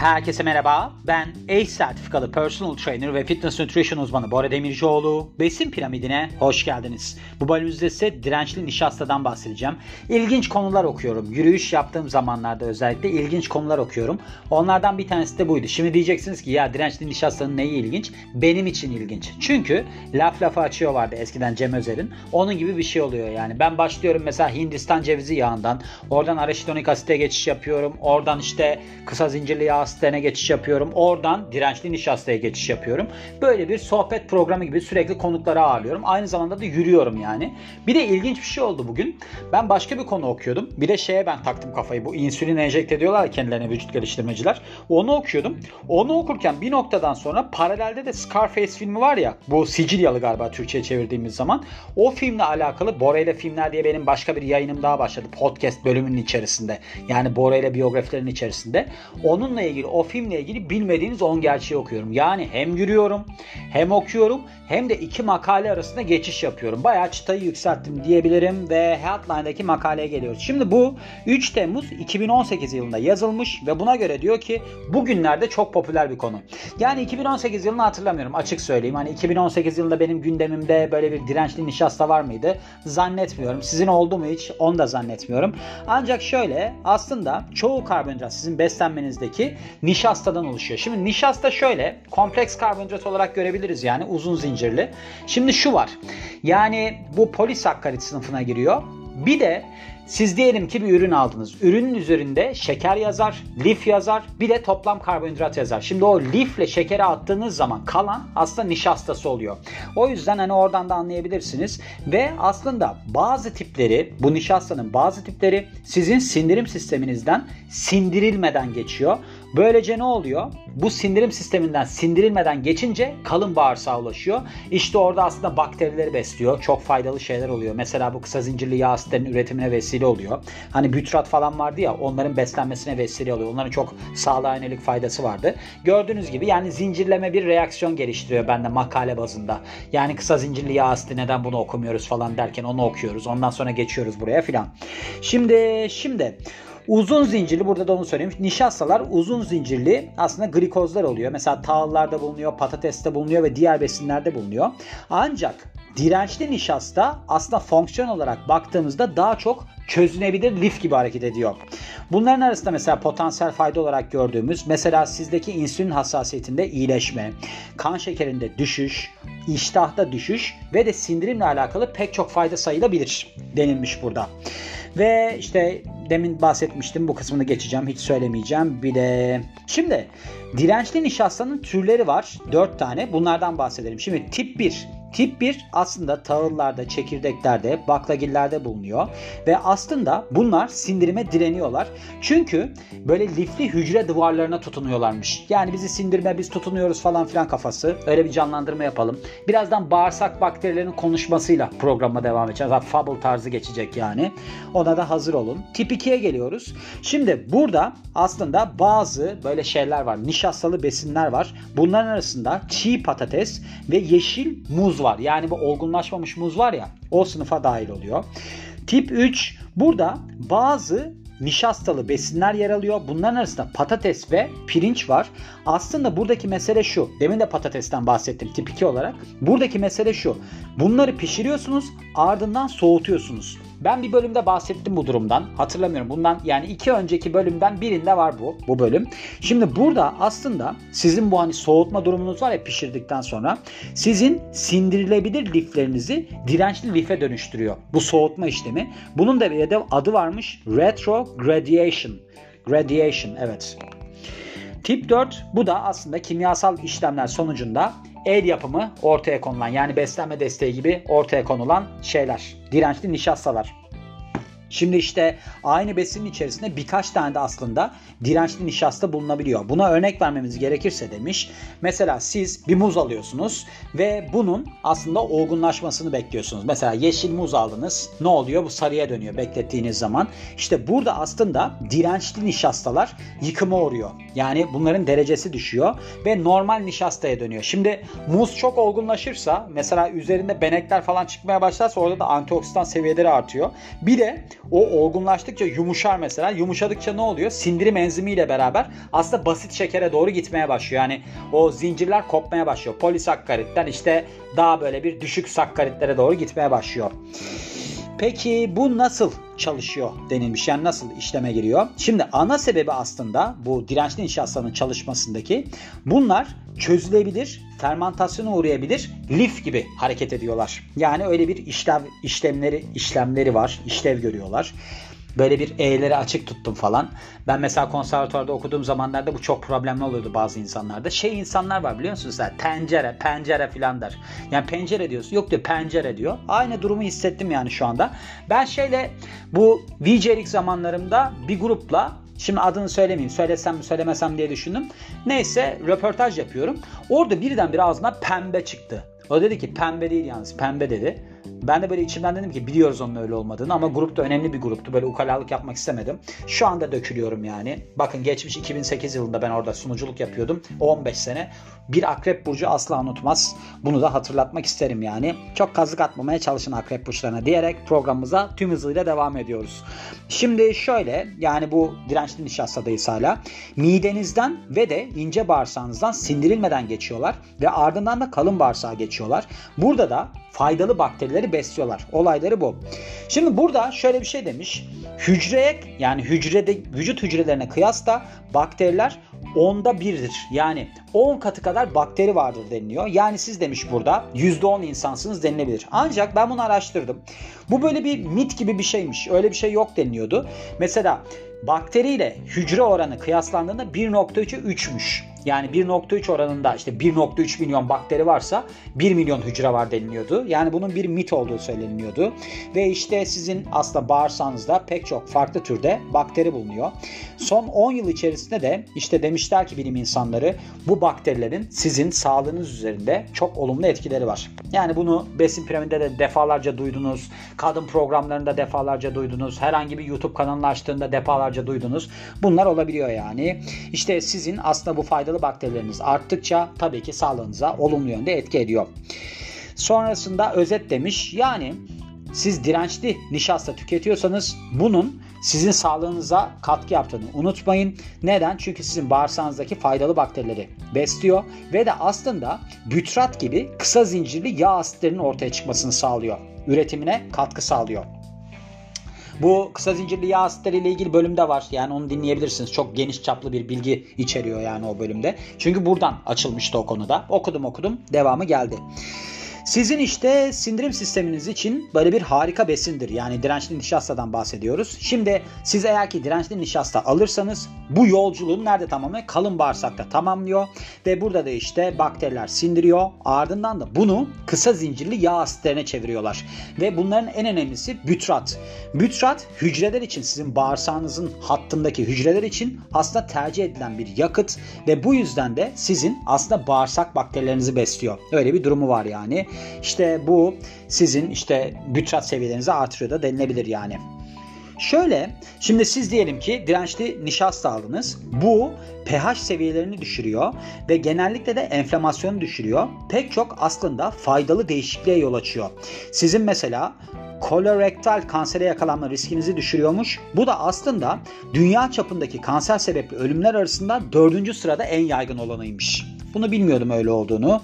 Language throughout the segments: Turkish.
Herkese merhaba. Ben ACE sertifikalı personal trainer ve fitness nutrition uzmanı Bora Demircioğlu. Besin piramidine hoş geldiniz. Bu bölümümüzde size dirençli nişastadan bahsedeceğim. İlginç konular okuyorum. Yürüyüş yaptığım zamanlarda özellikle ilginç konular okuyorum. Onlardan bir tanesi de buydu. Şimdi diyeceksiniz ki ya dirençli nişastanın neyi ilginç? Benim için ilginç. Çünkü laf lafa açıyor vardı eskiden Cem Özer'in. Onun gibi bir şey oluyor yani. Ben başlıyorum mesela Hindistan cevizi yağından. Oradan araşitonik asite geçiş yapıyorum. Oradan işte kısa zincirli yağ asitlerine geçiş yapıyorum. Oradan dirençli nişastaya geçiş yapıyorum. Böyle bir sohbet programı gibi sürekli konukları ağırlıyorum. Aynı zamanda da yürüyorum yani. Bir de ilginç bir şey oldu bugün. Ben başka bir konu okuyordum. Bir de şeye ben taktım kafayı. Bu insülin enjekte ediyorlar kendilerine vücut geliştirmeciler. Onu okuyordum. Onu okurken bir noktadan sonra paralelde de Scarface filmi var ya. Bu Sicilyalı galiba Türkçe'ye çevirdiğimiz zaman. O filmle alakalı Bora ile filmler diye benim başka bir yayınım daha başladı. Podcast bölümünün içerisinde. Yani Bora ile biyografilerin içerisinde. Onunla ilgili o filmle ilgili bilmediğiniz 10 gerçeği okuyorum. Yani hem yürüyorum hem okuyorum hem de iki makale arasında geçiş yapıyorum. Bayağı çıtayı yükselttim diyebilirim ve Headline'daki makaleye geliyoruz. Şimdi bu 3 Temmuz 2018 yılında yazılmış ve buna göre diyor ki bugünlerde çok popüler bir konu. Yani 2018 yılını hatırlamıyorum açık söyleyeyim. Hani 2018 yılında benim gündemimde böyle bir dirençli nişasta var mıydı? Zannetmiyorum. Sizin oldu mu hiç? Onu da zannetmiyorum. Ancak şöyle aslında çoğu karbonhidrat sizin beslenmenizdeki nişastadan oluşuyor. Şimdi nişasta şöyle kompleks karbonhidrat olarak görebiliriz yani uzun zincirli. Şimdi şu var. Yani bu polisakkarit sınıfına giriyor. Bir de siz diyelim ki bir ürün aldınız. Ürünün üzerinde şeker yazar, lif yazar, bir de toplam karbonhidrat yazar. Şimdi o lifle şekeri attığınız zaman kalan aslında nişastası oluyor. O yüzden hani oradan da anlayabilirsiniz. Ve aslında bazı tipleri, bu nişastanın bazı tipleri sizin sindirim sisteminizden sindirilmeden geçiyor. Böylece ne oluyor? Bu sindirim sisteminden sindirilmeden geçince kalın bağırsağa ulaşıyor. İşte orada aslında bakterileri besliyor. Çok faydalı şeyler oluyor. Mesela bu kısa zincirli yağ asitlerinin üretimine vesile oluyor. Hani bütrat falan vardı ya onların beslenmesine vesile oluyor. Onların çok sağlığa yönelik faydası vardı. Gördüğünüz gibi yani zincirleme bir reaksiyon geliştiriyor bende makale bazında. Yani kısa zincirli yağ asiti neden bunu okumuyoruz falan derken onu okuyoruz. Ondan sonra geçiyoruz buraya filan. Şimdi şimdi Uzun zincirli burada da onu söyleyeyim. Nişastalar uzun zincirli aslında glikozlar oluyor. Mesela tahıllarda bulunuyor, patateste bulunuyor ve diğer besinlerde bulunuyor. Ancak dirençli nişasta aslında fonksiyon olarak baktığımızda daha çok çözünebilir lif gibi hareket ediyor. Bunların arasında mesela potansiyel fayda olarak gördüğümüz mesela sizdeki insülin hassasiyetinde iyileşme, kan şekerinde düşüş, iştahta düşüş ve de sindirimle alakalı pek çok fayda sayılabilir denilmiş burada. Ve işte demin bahsetmiştim bu kısmını geçeceğim hiç söylemeyeceğim. Bir de şimdi dirençli nişastanın türleri var. 4 tane bunlardan bahsedelim. Şimdi tip 1 Tip 1 aslında tahıllarda, çekirdeklerde, baklagillerde bulunuyor ve aslında bunlar sindirime direniyorlar. Çünkü böyle lifli hücre duvarlarına tutunuyorlarmış. Yani bizi sindirme biz tutunuyoruz falan filan kafası. Öyle bir canlandırma yapalım. Birazdan bağırsak bakterilerinin konuşmasıyla programa devam edeceğiz. Hatta fable tarzı geçecek yani. Ona da hazır olun. Tip 2'ye geliyoruz. Şimdi burada aslında bazı böyle şeyler var. Nişastalı besinler var. Bunların arasında çiğ patates ve yeşil muz var. Yani bu olgunlaşmamış muz var ya o sınıfa dahil oluyor. Tip 3 burada bazı nişastalı besinler yer alıyor. Bunların arasında patates ve pirinç var. Aslında buradaki mesele şu. Demin de patatesten bahsettim tip 2 olarak. Buradaki mesele şu. Bunları pişiriyorsunuz ardından soğutuyorsunuz. Ben bir bölümde bahsettim bu durumdan. Hatırlamıyorum. Bundan yani iki önceki bölümden birinde var bu bu bölüm. Şimdi burada aslında sizin bu hani soğutma durumunuz var ya pişirdikten sonra sizin sindirilebilir liflerinizi dirençli life dönüştürüyor. Bu soğutma işlemi. Bunun da bir adı varmış. Retrogradation. Gradation evet. Tip 4 bu da aslında kimyasal işlemler sonucunda el yapımı ortaya konulan yani beslenme desteği gibi ortaya konulan şeyler. Dirençli nişastalar. Şimdi işte aynı besinin içerisinde birkaç tane de aslında dirençli nişasta bulunabiliyor. Buna örnek vermemiz gerekirse demiş. Mesela siz bir muz alıyorsunuz ve bunun aslında olgunlaşmasını bekliyorsunuz. Mesela yeşil muz aldınız. Ne oluyor? Bu sarıya dönüyor beklettiğiniz zaman. İşte burada aslında dirençli nişastalar yıkıma uğruyor. Yani bunların derecesi düşüyor ve normal nişastaya dönüyor. Şimdi muz çok olgunlaşırsa mesela üzerinde benekler falan çıkmaya başlarsa orada da antioksidan seviyeleri artıyor. Bir de o olgunlaştıkça yumuşar mesela. Yumuşadıkça ne oluyor? Sindirim enzimiyle beraber aslında basit şekere doğru gitmeye başlıyor. Yani o zincirler kopmaya başlıyor. Polisakkaritten işte daha böyle bir düşük sakkaritlere doğru gitmeye başlıyor. Peki bu nasıl çalışıyor denilmiş. Yani nasıl işleme giriyor? Şimdi ana sebebi aslında bu dirençli nişastanın çalışmasındaki bunlar çözülebilir, fermentasyona uğrayabilir, lif gibi hareket ediyorlar. Yani öyle bir işlem işlemleri işlemleri var, işlev görüyorlar. Böyle bir E'leri açık tuttum falan. Ben mesela konservatuvarda okuduğum zamanlarda bu çok problemli oluyordu bazı insanlarda. Şey insanlar var biliyor musunuz? Yani tencere, pencere filan der. Yani pencere diyorsun. Yok diyor pencere diyor. Aynı durumu hissettim yani şu anda. Ben şeyle bu VJ'lik zamanlarımda bir grupla Şimdi adını söylemeyeyim. Söylesem mi söylemesem diye düşündüm. Neyse röportaj yapıyorum. Orada birden bir ağzına pembe çıktı. O dedi ki pembe değil yalnız pembe dedi. Ben de böyle içimden dedim ki biliyoruz onun öyle olmadığını ama grupta önemli bir gruptu. Böyle ukalalık yapmak istemedim. Şu anda dökülüyorum yani. Bakın geçmiş 2008 yılında ben orada sunuculuk yapıyordum. 15 sene. Bir akrep burcu asla unutmaz. Bunu da hatırlatmak isterim yani. Çok kazık atmamaya çalışın akrep burçlarına diyerek programımıza tüm hızıyla devam ediyoruz. Şimdi şöyle yani bu dirençli nişastadayız hala. Midenizden ve de ince bağırsağınızdan sindirilmeden geçiyorlar ve ardından da kalın bağırsağa geçiyorlar. Burada da faydalı bakterileri besliyorlar. Olayları bu. Şimdi burada şöyle bir şey demiş. Hücreye yani hücrede vücut hücrelerine kıyasla bakteriler onda birdir. Yani 10 katı kadar bakteri vardır deniliyor. Yani siz demiş burada %10 insansınız denilebilir. Ancak ben bunu araştırdım. Bu böyle bir mit gibi bir şeymiş. Öyle bir şey yok deniliyordu. Mesela bakteriyle hücre oranı kıyaslandığında 1.3'e 3'müş. Yani 1.3 oranında işte 1.3 milyon bakteri varsa 1 milyon hücre var deniliyordu. Yani bunun bir mit olduğu söyleniyordu. Ve işte sizin aslında bağırsağınızda pek çok farklı türde bakteri bulunuyor. Son 10 yıl içerisinde de işte demişler ki bilim insanları bu bakterilerin sizin sağlığınız üzerinde çok olumlu etkileri var. Yani bunu besin piramidinde de defalarca duydunuz. Kadın programlarında defalarca duydunuz. Herhangi bir YouTube kanalını açtığında defalarca duydunuz. Bunlar olabiliyor yani. İşte sizin aslında bu fayda faydalı bakterileriniz arttıkça tabii ki sağlığınıza olumlu yönde etki ediyor. Sonrasında özet demiş. Yani siz dirençli nişasta tüketiyorsanız bunun sizin sağlığınıza katkı yaptığını unutmayın. Neden? Çünkü sizin bağırsağınızdaki faydalı bakterileri besliyor ve de aslında bütrat gibi kısa zincirli yağ asitlerinin ortaya çıkmasını sağlıyor. Üretimine katkı sağlıyor. Bu kısa zincirli yağ asitleri ile ilgili bölümde var. Yani onu dinleyebilirsiniz. Çok geniş çaplı bir bilgi içeriyor yani o bölümde. Çünkü buradan açılmıştı o konuda. Okudum okudum. Devamı geldi. Sizin işte sindirim sisteminiz için böyle bir harika besindir. Yani dirençli nişastadan bahsediyoruz. Şimdi siz eğer ki dirençli nişasta alırsanız bu yolculuğu nerede tamamlıyor? Kalın bağırsakta tamamlıyor. Ve burada da işte bakteriler sindiriyor. Ardından da bunu kısa zincirli yağ asitlerine çeviriyorlar. Ve bunların en önemlisi bütrat. Bütrat hücreler için sizin bağırsağınızın hattındaki hücreler için aslında tercih edilen bir yakıt. Ve bu yüzden de sizin aslında bağırsak bakterilerinizi besliyor. Öyle bir durumu var yani. İşte bu sizin işte bütrat seviyelerinizi artırıyor da denilebilir yani. Şöyle, şimdi siz diyelim ki dirençli nişasta aldınız. Bu pH seviyelerini düşürüyor ve genellikle de enflamasyonu düşürüyor. Pek çok aslında faydalı değişikliğe yol açıyor. Sizin mesela kolorektal kansere yakalanma riskinizi düşürüyormuş. Bu da aslında dünya çapındaki kanser sebepli ölümler arasında dördüncü sırada en yaygın olanıymış. Bunu bilmiyordum öyle olduğunu.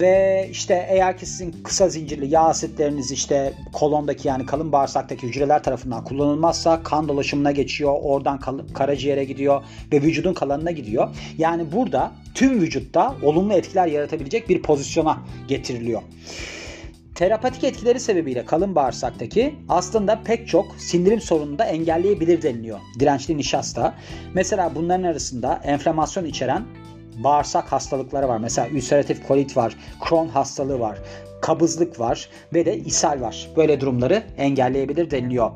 Ve işte eğer ki sizin kısa zincirli yağ asitleriniz işte kolondaki yani kalın bağırsaktaki hücreler tarafından kullanılmazsa kan dolaşımına geçiyor. Oradan karaciğere gidiyor ve vücudun kalanına gidiyor. Yani burada tüm vücutta olumlu etkiler yaratabilecek bir pozisyona getiriliyor. Terapatik etkileri sebebiyle kalın bağırsaktaki aslında pek çok sindirim sorununu da engelleyebilir deniliyor. Dirençli nişasta. Mesela bunların arasında enflamasyon içeren bağırsak hastalıkları var. Mesela ülseratif kolit var, Crohn hastalığı var, kabızlık var ve de ishal var. Böyle durumları engelleyebilir deniliyor.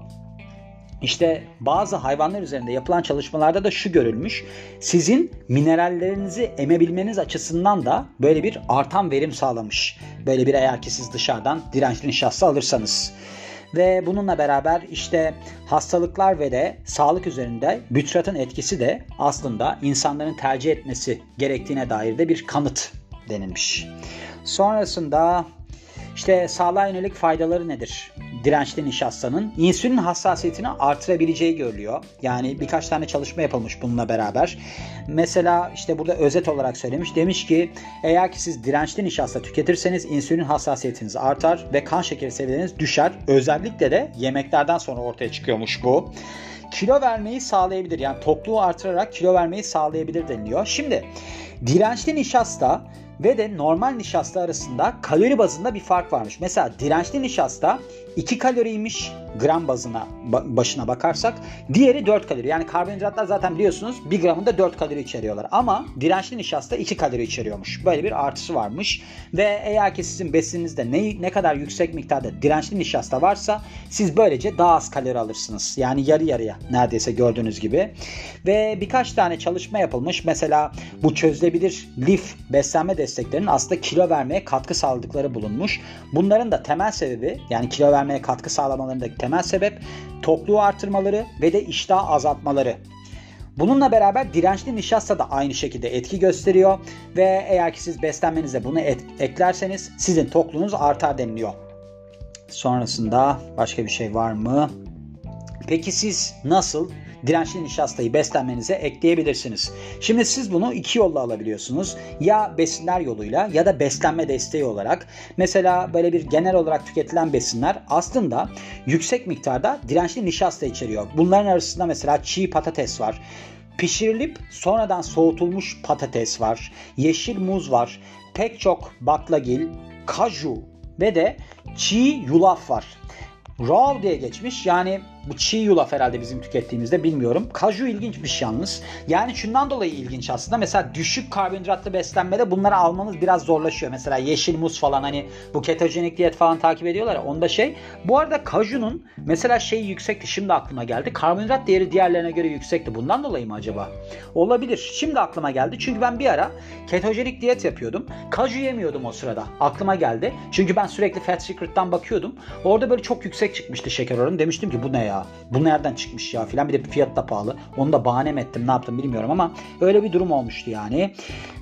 İşte bazı hayvanlar üzerinde yapılan çalışmalarda da şu görülmüş. Sizin minerallerinizi emebilmeniz açısından da böyle bir artan verim sağlamış. Böyle bir eğer ki siz dışarıdan dirençli nişasta alırsanız ve bununla beraber işte hastalıklar ve de sağlık üzerinde bütratın etkisi de aslında insanların tercih etmesi gerektiğine dair de bir kanıt denilmiş. Sonrasında İşte sağlığa yönelik faydaları nedir? Dirençli nişastanın insülin hassasiyetini artırabileceği görülüyor. Yani birkaç tane çalışma yapılmış bununla beraber. Mesela işte burada özet olarak söylemiş. Demiş ki eğer ki siz dirençli nişasta tüketirseniz insülin hassasiyetiniz artar ve kan şekeri seviyeleriniz düşer. Özellikle de yemeklerden sonra ortaya çıkıyormuş bu kilo vermeyi sağlayabilir. Yani tokluğu artırarak kilo vermeyi sağlayabilir deniliyor. Şimdi dirençli nişasta ve de normal nişasta arasında kalori bazında bir fark varmış. Mesela dirençli nişasta 2 kaloriymiş gram bazına başına bakarsak. Diğeri 4 kalori. Yani karbonhidratlar zaten biliyorsunuz 1 gramında 4 kalori içeriyorlar. Ama dirençli nişasta 2 kalori içeriyormuş. Böyle bir artısı varmış. Ve eğer ki sizin besininizde ne, ne kadar yüksek miktarda dirençli nişasta varsa siz böylece daha az kalori alırsınız. Yani yarı yarıya neredeyse gördüğünüz gibi. Ve birkaç tane çalışma yapılmış. Mesela bu çözülebilir lif beslenme desteklerinin aslında kilo vermeye katkı sağladıkları bulunmuş. Bunların da temel sebebi yani kilo vermeye katkı sağlamalarındaki temel sebep tokluğu artırmaları ve de iştah azaltmaları. Bununla beraber dirençli nişasta da aynı şekilde etki gösteriyor ve eğer ki siz beslenmenize bunu et, eklerseniz sizin tokluğunuz artar deniliyor. Sonrasında başka bir şey var mı? Peki siz nasıl dirençli nişastayı beslenmenize ekleyebilirsiniz. Şimdi siz bunu iki yolla alabiliyorsunuz. Ya besinler yoluyla ya da beslenme desteği olarak. Mesela böyle bir genel olarak tüketilen besinler aslında yüksek miktarda dirençli nişasta içeriyor. Bunların arasında mesela çiğ patates var. Pişirilip sonradan soğutulmuş patates var. Yeşil muz var. Pek çok baklagil, kaju ve de çiğ yulaf var. Raw diye geçmiş. Yani bu çiğ yulaf herhalde bizim tükettiğimizde bilmiyorum. Kaju ilginç bir şey yalnız. Yani şundan dolayı ilginç aslında. Mesela düşük karbonhidratlı beslenmede bunları almamız biraz zorlaşıyor. Mesela yeşil muz falan hani bu ketojenik diyet falan takip ediyorlar ya onda şey. Bu arada kajunun mesela şeyi yüksekti şimdi aklıma geldi. Karbonhidrat değeri diğerlerine göre yüksekti. Bundan dolayı mı acaba? Olabilir. Şimdi aklıma geldi. Çünkü ben bir ara ketojenik diyet yapıyordum. Kaju yemiyordum o sırada. Aklıma geldi. Çünkü ben sürekli Fat Secret'tan bakıyordum. Orada böyle çok yüksek çıkmıştı şeker oranı. Demiştim ki bu ne ya? Bu nereden çıkmış ya filan. Bir de fiyat da pahalı. Onu da bahane mi ettim ne yaptım bilmiyorum ama öyle bir durum olmuştu yani.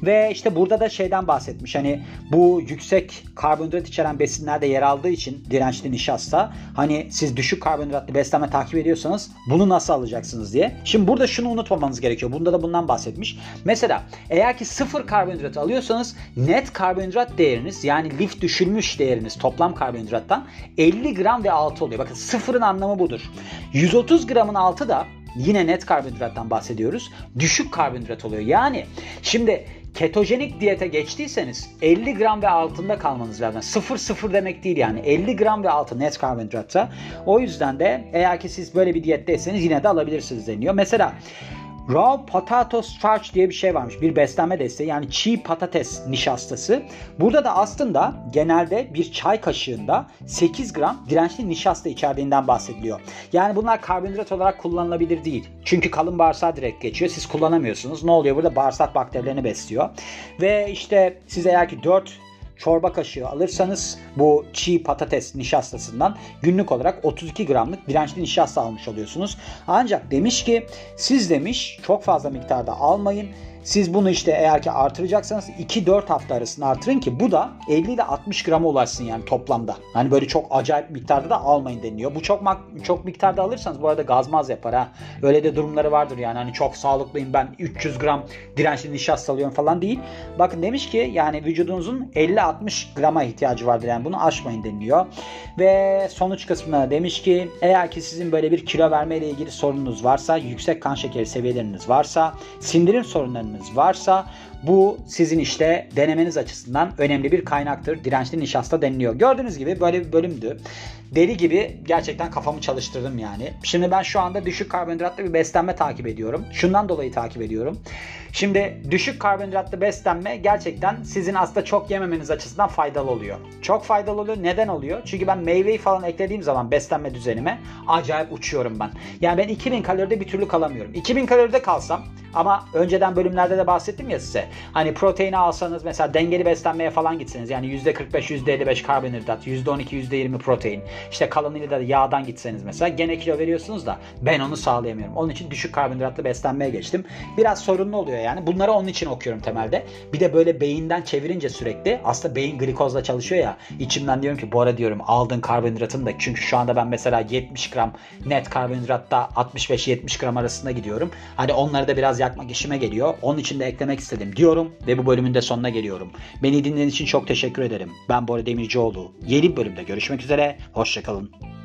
Ve işte burada da şeyden bahsetmiş. Hani bu yüksek karbonhidrat içeren besinlerde yer aldığı için dirençli nişasta hani siz düşük karbonhidratlı beslenme takip ediyorsanız bunu nasıl alacaksınız diye. Şimdi burada şunu unutmamanız gerekiyor. Bunda da bundan bahsetmiş. Mesela eğer ki sıfır karbonhidrat alıyorsanız net karbonhidrat değeriniz yani lif düşülmüş değeriniz toplam karbonhidrattan 50 gram ve altı oluyor. Bakın sıfırın anlamı budur. 130 gramın altı da yine net karbonhidrattan bahsediyoruz. Düşük karbonhidrat oluyor. Yani şimdi ketojenik diyete geçtiyseniz 50 gram ve altında kalmanız lazım. 0 0 demek değil yani 50 gram ve altı net karbonhidratta. O yüzden de eğer ki siz böyle bir diyetteyseniz yine de alabilirsiniz deniyor. Mesela Raw potato starch diye bir şey varmış. Bir beslenme desteği yani çiğ patates nişastası. Burada da aslında genelde bir çay kaşığında 8 gram dirençli nişasta içerdiğinden bahsediliyor. Yani bunlar karbonhidrat olarak kullanılabilir değil. Çünkü kalın bağırsağa direkt geçiyor. Siz kullanamıyorsunuz. Ne oluyor burada? Bağırsak bakterilerini besliyor. Ve işte siz eğer ki 4 çorba kaşığı alırsanız bu çiğ patates nişastasından günlük olarak 32 gramlık dirençli nişasta almış oluyorsunuz. Ancak demiş ki siz demiş çok fazla miktarda almayın. Siz bunu işte eğer ki artıracaksanız 2-4 hafta arasında artırın ki bu da 50 ile 60 grama ulaşsın yani toplamda. Hani böyle çok acayip miktarda da almayın deniliyor. Bu çok çok miktarda alırsanız bu arada gazmaz yapar ha. Öyle de durumları vardır yani hani çok sağlıklıyım ben 300 gram dirençli nişasta alıyorum falan değil. Bakın demiş ki yani vücudunuzun 50-60 grama ihtiyacı vardır yani bunu aşmayın deniliyor. Ve sonuç kısmına demiş ki eğer ki sizin böyle bir kilo verme ile ilgili sorununuz varsa, yüksek kan şekeri seviyeleriniz varsa, sindirim sorunlarınız probleminiz varsa bu sizin işte denemeniz açısından önemli bir kaynaktır. Dirençli nişasta deniliyor. Gördüğünüz gibi böyle bir bölümdü. Deli gibi gerçekten kafamı çalıştırdım yani. Şimdi ben şu anda düşük karbonhidratlı bir beslenme takip ediyorum. Şundan dolayı takip ediyorum. Şimdi düşük karbonhidratlı beslenme gerçekten sizin aslında çok yememeniz açısından faydalı oluyor. Çok faydalı oluyor. Neden oluyor? Çünkü ben meyveyi falan eklediğim zaman beslenme düzenime acayip uçuyorum ben. Yani ben 2000 kaloride bir türlü kalamıyorum. 2000 kaloride kalsam ama önceden bölümlerde de bahsettim ya size. Hani proteini alsanız mesela dengeli beslenmeye falan gitseniz yani %45 %55 karbonhidrat, %12 %20 protein. işte kalanıyla da yağdan gitseniz mesela gene kilo veriyorsunuz da ben onu sağlayamıyorum. Onun için düşük karbonhidratlı beslenmeye geçtim. Biraz sorunlu oluyor yani. Bunları onun için okuyorum temelde. Bir de böyle beyinden çevirince sürekli aslında beyin glikozla çalışıyor ya. İçimden diyorum ki bu ara diyorum aldığın karbonhidratın da çünkü şu anda ben mesela 70 gram net karbonhidratta 65-70 gram arasında gidiyorum. Hani onları da biraz yakmak işime geliyor. Onun için de eklemek istedim diyorum ve bu bölümün de sonuna geliyorum. Beni dinlediğiniz için çok teşekkür ederim. Ben Bora Demircioğlu. Yeni bir bölümde görüşmek üzere. Hoşçakalın.